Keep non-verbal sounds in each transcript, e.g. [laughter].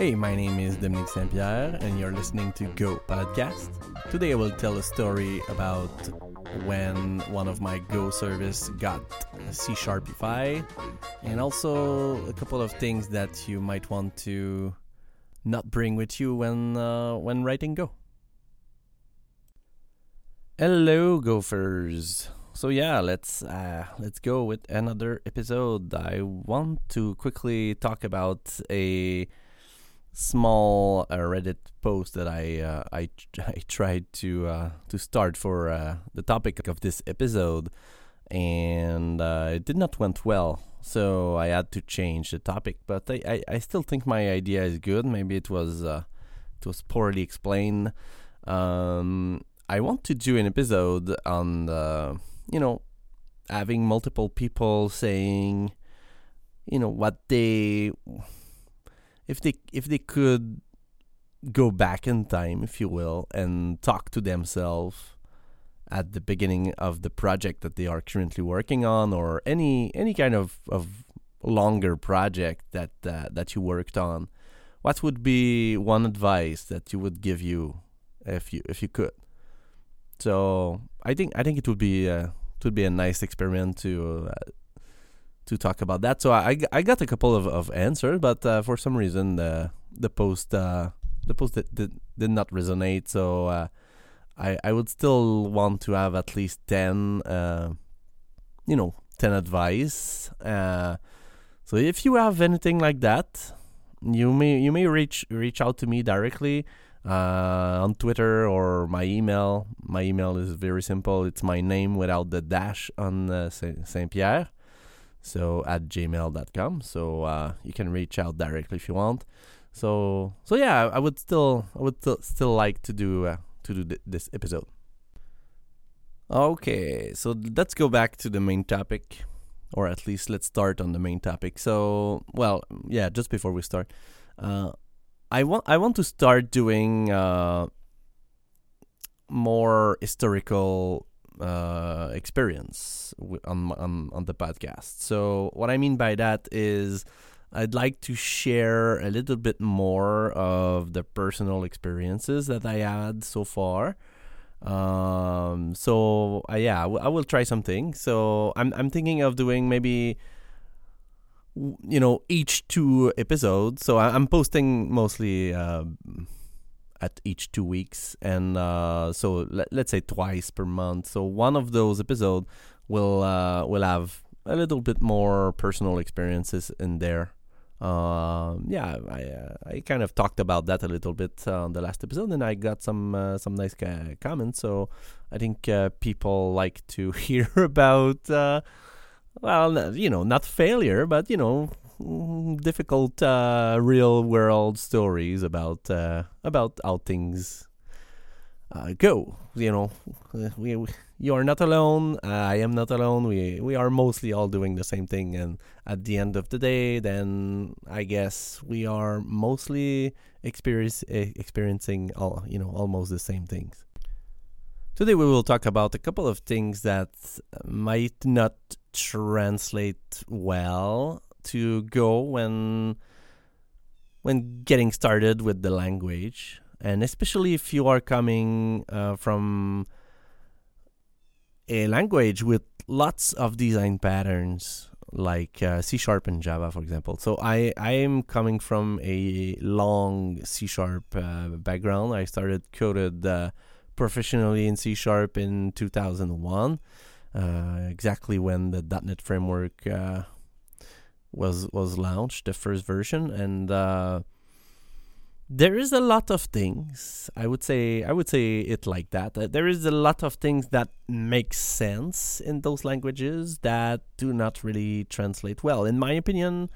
Hey, my name is Dominic Saint Pierre, and you're listening to Go Podcast. Today I will tell a story about when one of my Go service got C Sharpify, and also a couple of things that you might want to not bring with you when uh, when writing Go. Hello, Gophers. So yeah, let's uh, let's go with another episode. I want to quickly talk about a small uh, Reddit post that I uh, I [laughs] I tried to uh, to start for uh, the topic of this episode, and uh, it did not went well. So I had to change the topic, but I, I, I still think my idea is good. Maybe it was uh, it was poorly explained. Um, I want to do an episode on the you know having multiple people saying you know what they if they if they could go back in time, if you will, and talk to themselves at the beginning of the project that they are currently working on, or any any kind of, of longer project that uh, that you worked on, what would be one advice that you would give you if you if you could? So I think I think it would be uh, it would be a nice experiment to uh, to talk about that. So I, I got a couple of, of answers, but uh, for some reason the the post uh, the post did, did, did not resonate. So uh, I I would still want to have at least ten uh, you know ten advice. Uh, so if you have anything like that, you may you may reach reach out to me directly. Uh, on Twitter or my email. My email is very simple. It's my name without the dash on Saint Pierre so at gmail.com so uh, you can reach out directly if you want. So so yeah i would still i would st- still like to do uh, to do th- this episode. Okay so let's go back to the main topic or at least let's start on the main topic. So well yeah just before we start uh, i want i want to start doing uh, more historical uh, experience on, on on the podcast. So what I mean by that is I'd like to share a little bit more of the personal experiences that I had so far. Um, so uh, yeah, I, will try something. So I'm I'm thinking of doing maybe you know each two episodes. So I, am posting mostly. Uh, at each two weeks, and uh, so let, let's say twice per month. So one of those episodes will uh, will have a little bit more personal experiences in there. Uh, yeah, I uh, I kind of talked about that a little bit uh, on the last episode, and I got some uh, some nice ca- comments. So I think uh, people like to [laughs] hear about, uh, well, you know, not failure, but you know, difficult uh, real world stories about uh, about how things uh, go. You know, we, we, you are not alone. I am not alone. We we are mostly all doing the same thing, and at the end of the day, then I guess we are mostly experience, experiencing all you know almost the same things. Today we will talk about a couple of things that might not translate well to go when when getting started with the language, and especially if you are coming uh, from a language with lots of design patterns like uh, C sharp and Java, for example. So I I am coming from a long C sharp uh, background. I started coded uh, professionally in C sharp in 2001, uh, exactly when the .NET framework uh, was was launched, the first version, and uh, there is a lot of things. I would say I would say it like that. Uh, there is a lot of things that make sense in those languages that do not really translate well, in my opinion.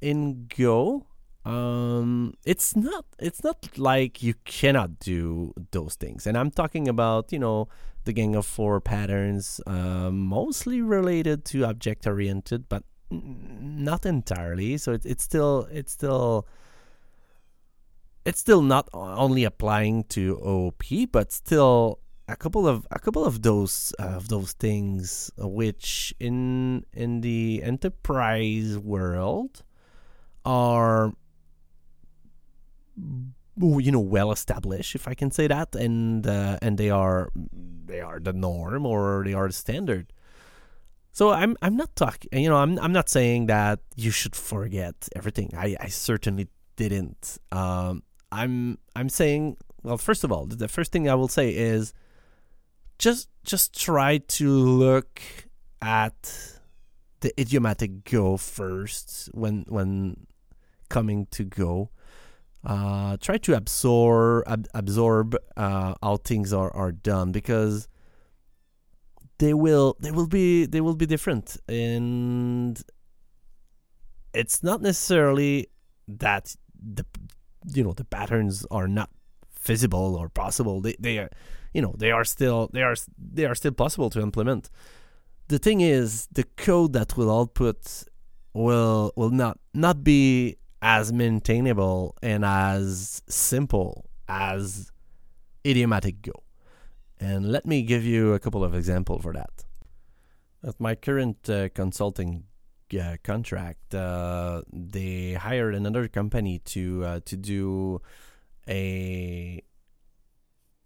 In Go, um, it's not it's not like you cannot do those things, and I'm talking about you know the Gang of Four patterns, uh, mostly related to object oriented, but not entirely. So it, it's still it's still it's still not only applying to OOP, but still a couple of a couple of those uh, of those things which in in the enterprise world are you know well established if i can say that and uh, and they are they are the norm or they are the standard so i'm i'm not talking you know i'm i'm not saying that you should forget everything. I i certainly didn't. Um i'm i'm saying well first of all the first thing i will say is just just try to look at the idiomatic go first when when coming to go. Uh, try to absorb ab- absorb uh, how things are, are done because they will they will be they will be different. And it's not necessarily that the you know the patterns are not feasible or possible. They they are you know they are still they are they are still possible to implement. The thing is the code that will output will will not not be as maintainable and as simple as idiomatic Go. And let me give you a couple of examples for that. At my current uh, consulting uh, contract, uh, they hired another company to uh, to do a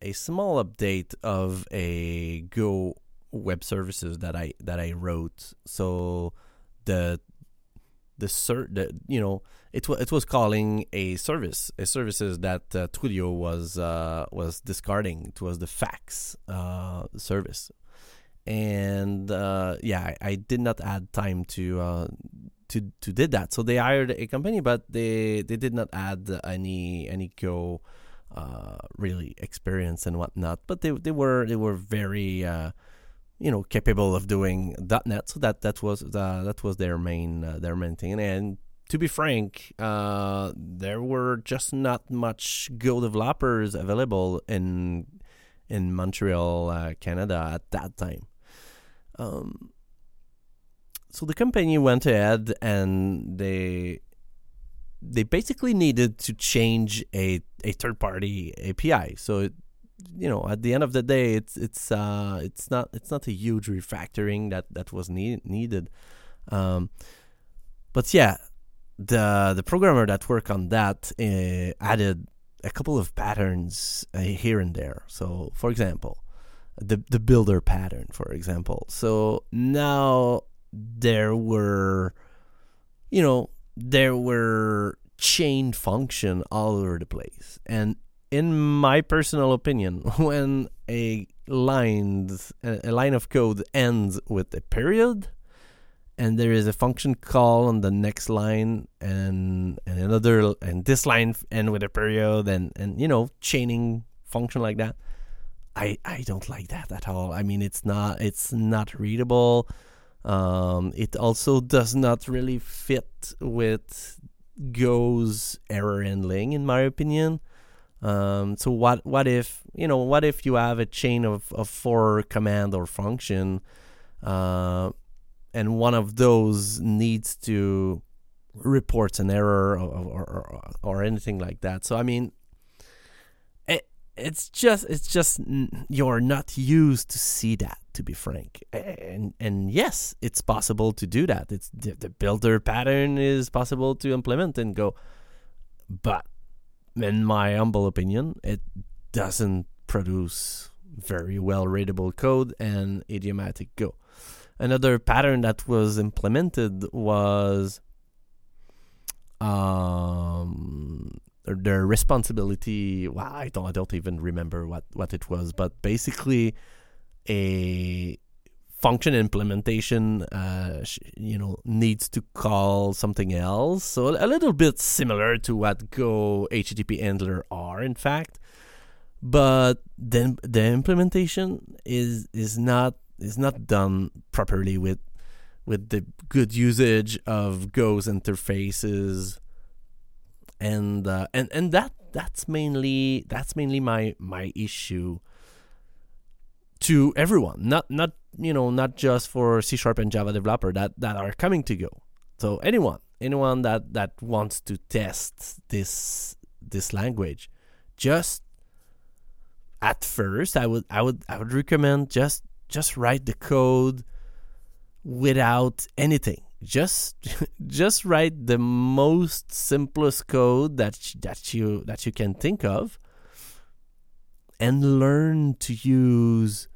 a small update of a Go web services that I that I wrote. So the the cert the you know it was it was calling a service a services that uh, Twilio was uh, was discarding. It was the fax uh, service, and uh, yeah, I, I, did not add time to uh, to to did that. So they hired a company, but they they did not add any any Go uh, really experience and whatnot. But they they were they were very you know capable of doing .NET. So that that was that was their main their main thing, and to be frank, uh, there were just not much Go developers available in in Montreal, uh, Canada at that time. Um, so the company went ahead and they they basically needed to change a, a third party API. So it, you know, at the end of the day, it's it's uh, it's not it's not a huge refactoring that that was need, needed. Um, but yeah, the the programmer that worked on that uh, added a couple of patterns uh, here and there. So, for example, the the builder pattern, for example. So now there were, you know, there were chain function all over the place, and in my personal opinion, [laughs] when a line a line of code ends with a period and there is a function call on the next line and and another and this line end with a period and and you know chaining function like that. I i don't like that at all. I mean it's not it's not readable. Um, it also does not really fit with go's error handling in my opinion. Um, so what what if you know what if you have a chain of, of four command or function uh, and one of those needs to report an error or, or, or, or anything like that. So I mean, it, it's just it's just you're not used to see that to be frank. And and yes it's possible to do that. It's the, the builder pattern is possible to implement and go but in my humble opinion it doesn't produce very well readable code and idiomatic go another pattern that was implemented was um, their responsibility. Well, I don't, I don't even remember what, what it was, but basically a function implementation, uh, you know, needs to call something else. So a little bit similar to what Go HTTP handler are, in fact. But then the implementation is is not is not done properly with with the good usage of Go's interfaces, and uh, and and that that's mainly that's mainly my my issue to everyone, not not you know not just for C sharp and Java developer that that are coming to Go. So anyone anyone that that wants to test this this language, just at first I would I would I would recommend just just write the code without anything just [laughs] just write the most simplest code that that you that you can think of and learn to use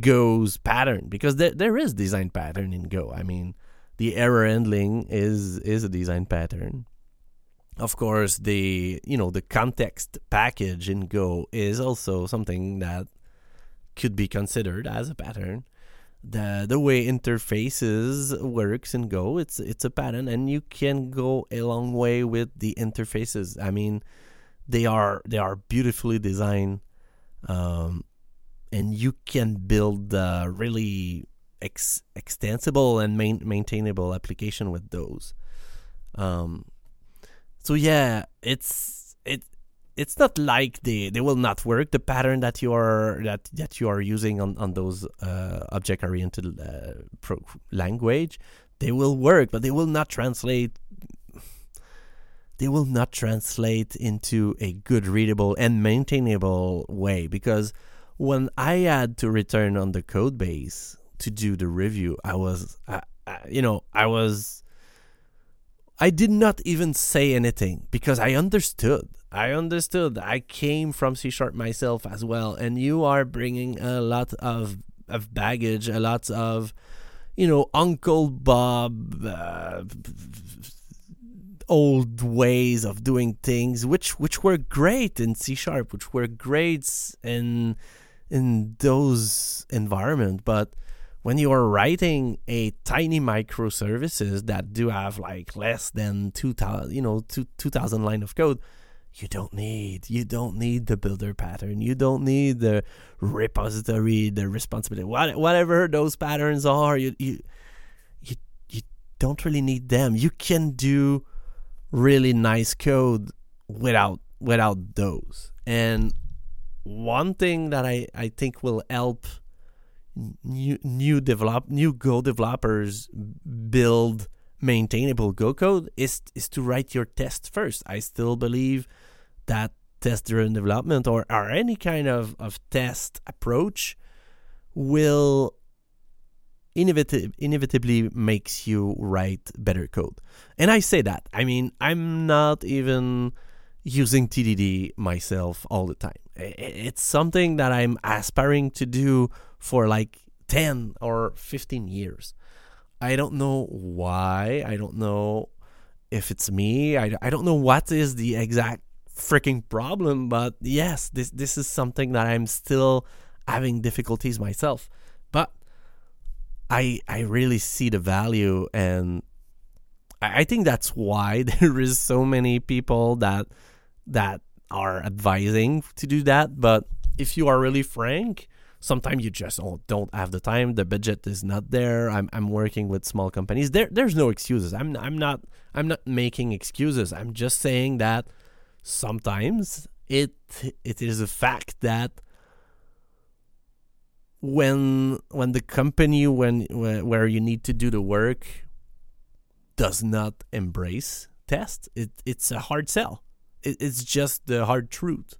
Go's pattern because there there is design pattern in Go. I mean, the error handling is is a design pattern. Of course, the you know the context package in Go is also something that could be considered as a pattern the the way interfaces works in Go. It's it's a pattern, and you can go a long way with the interfaces. I mean, they are they are beautifully designed, um, and you can build a really ex- extensible and main, maintainable application with those. Um, so yeah, it's it it's not like they they will not work. The pattern that you are that that you are using on on those uh, object oriented uh, pro- language, they will work, but they will not translate. They will not translate into a good readable and maintainable way because when I had to return on the code base to do the review, I was, you know, I was I did not even say anything because I understood. I understood. I came from C sharp myself as well, and you are bringing a lot of of baggage, a lot of you know Uncle Bob. Uh, old ways of doing things which which were great in C sharp which were great in in those environment but when you are writing a tiny microservices that do have like less than 2000 you know 2000 line of code you don't need you don't need the builder pattern. You don't need the repository the responsibility. Whatever those patterns are you you you, you don't really need them. You can do really nice code without without those. And one thing that i i think will help new new develop new Go developers build maintainable Go code is is to write your test first. I still believe that test driven development or, or any kind of, of test approach will inevitably inevitably makes you write better code. And I say that. I mean, I'm not even using TDD myself all the time. It's something that I'm aspiring to do for like 10 or 15 years. I don't know why. I don't know if it's me. I, I don't know what is the exact freaking problem, but yes, this this is something that I'm still having difficulties myself. But I I really see the value and I, I think that's why [laughs] there is so many people that that are advising to do that. But if you are really frank, sometimes you just oh, don't have the time. The budget is not there. I'm i'm working with small companies. There there's no excuses. I'm i'm not i'm not making excuses. I'm just saying that sometimes it it is a fact that when when the company when where you need to do the work does not embrace test it it's a hard sell. It, it's just the hard truth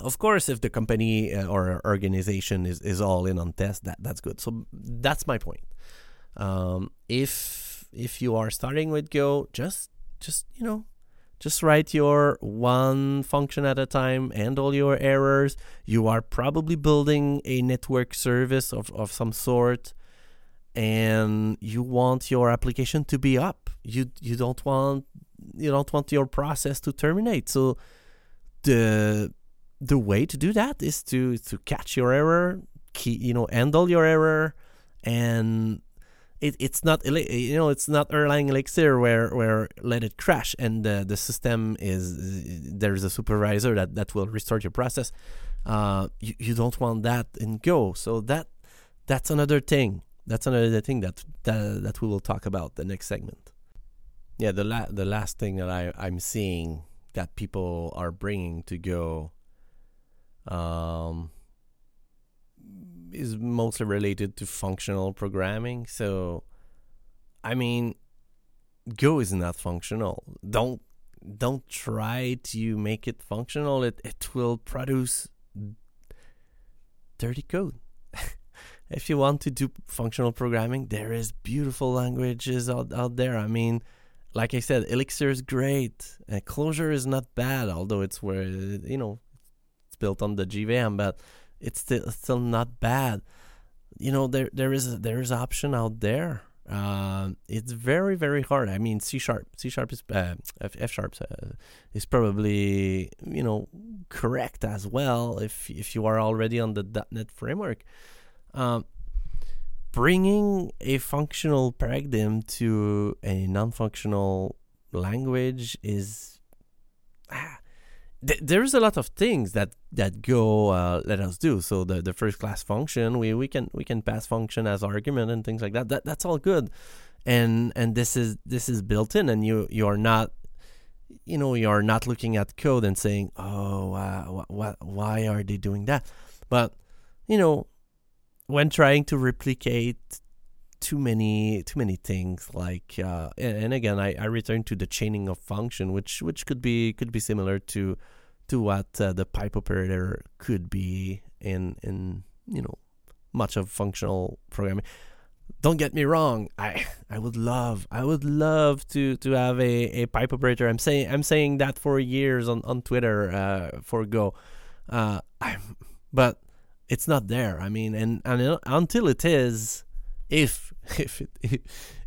of course, if the company uh, or organization is, is all in on test, that that's good. So that's my point. Um, if if you are starting with Go, just just you know, just write your one function at a time, handle your errors. You are probably building a network service of, of some sort, and you want your application to be up. You you don't want you don't want your process to terminate. So the the way to do that is to to catch your error, key, you know, handle your error, and it, it's not you know it's not Erlang Elixir where where let it crash and the the system is there's a supervisor that that will restart your process. Uh, you, you don't want that in Go, so that that's another thing. That's another thing that that, that we will talk about the next segment. Yeah, the la- the last thing that I I'm seeing that people are bringing to Go um, is mostly related to functional programming. So, I mean, Go is not functional. Don't don't try to make it functional. It it will produce dirty code. [laughs] if you want to do functional programming, there is beautiful languages out, out there. I mean, like I said, Elixir is great. Uh, Clojure is not bad, although it's where you know it's built on the JVM, but it's still still not bad. You know, there there is there is option out there. Uh, it's very very hard. I mean, C sharp, C sharp is uh, F, F sharp uh, is probably you know correct as well if if you are already on the .NET framework. Um, bringing a functional paradigm to a non-functional language is ah, th- there's a lot of things that that Go uh, let us do. So the the first class function, we we can we can pass function as argument and things like that. That that's all good, and and this is this is built in, and you you are not. You know, you are not looking at code and saying, "Oh, uh, wh- wh- why are they doing that?" But you know, when trying to replicate too many too many things like uh, and, again I, I return to the chaining of function which which could be could be similar to to what uh, the pipe operator could be in in you know much of functional programming. Don't get me wrong i [laughs] i would love i would love to to have a, a pipe operator. I'm saying i'm saying that for years on on twitter uh, for go. Uh but it's not there. I mean, and, and until it is, if [laughs] if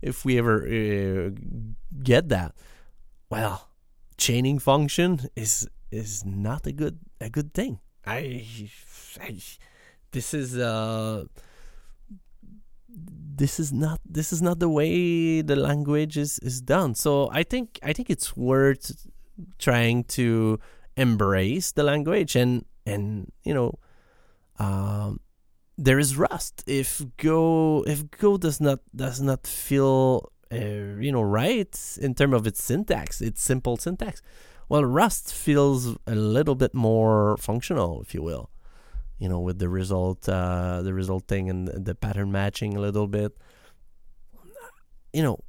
if we ever uh, get that, well, chaining function is is not a good a good thing. I, I this is uh this is not this is not the way the language is is done. So I think I think it's worth trying to embrace the language and and you know um, there is rust. If Go if Go does not does not feel uh, you know right in terms of its syntax, its simple syntax, well, Rust feels a little bit more functional, if you will. You know, with the result, uh, the resulting and the pattern matching a little bit. You know,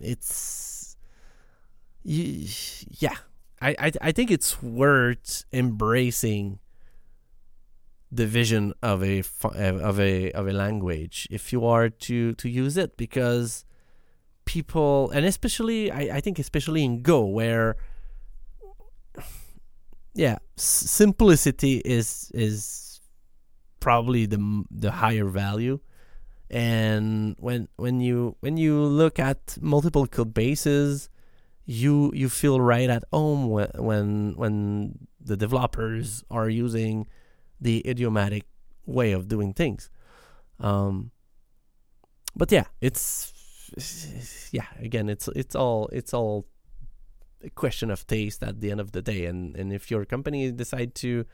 it's yeah. I, I I think it's worth embracing the vision of a of a of a language if you are to to use it because people and especially I, I think especially in Go where yeah simplicity is is probably the the higher value. And when when you when you look at multiple code bases you you feel right at home when when when the developers are using the idiomatic way of doing things. Um, but yeah, it's yeah. Again, it's it's all it's all a question of taste at the end of the day. And and if your company decide to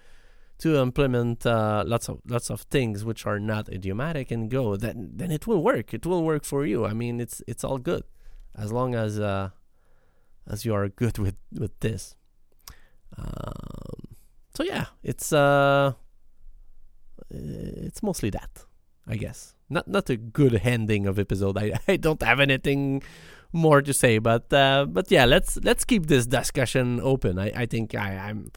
to implement uh, lots of lots of things which are not idiomatic and go, then then it will work. It will work for you. I mean, it's it's all good as long as uh, as you are good with with this. Um, so yeah, it's uh it's mostly that, I guess. Not not a good ending of episode. I [laughs] I don't have anything more to say, but uh, but yeah, let's let's keep this discussion open. I I think I I'm,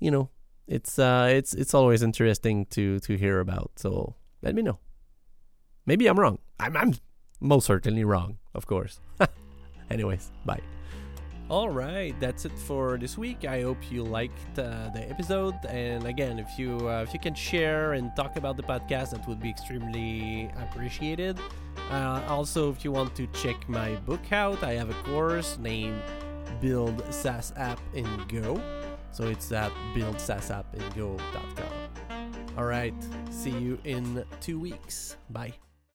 you know, it's uh it's it's always interesting to to hear about. So let me know. Maybe I'm wrong. I'm I'm most certainly wrong, of course. [laughs] Anyways, bye. All right, that's it for this week. I hope you liked uh, the episode. And again, if you uh, if you can share and talk about the podcast, that would be extremely appreciated. Uh, also, if you want to check my book out, I have a course named Build SaaS App in Go. So it's at buildsaasappingo.com. All right, see you in two weeks. Bye.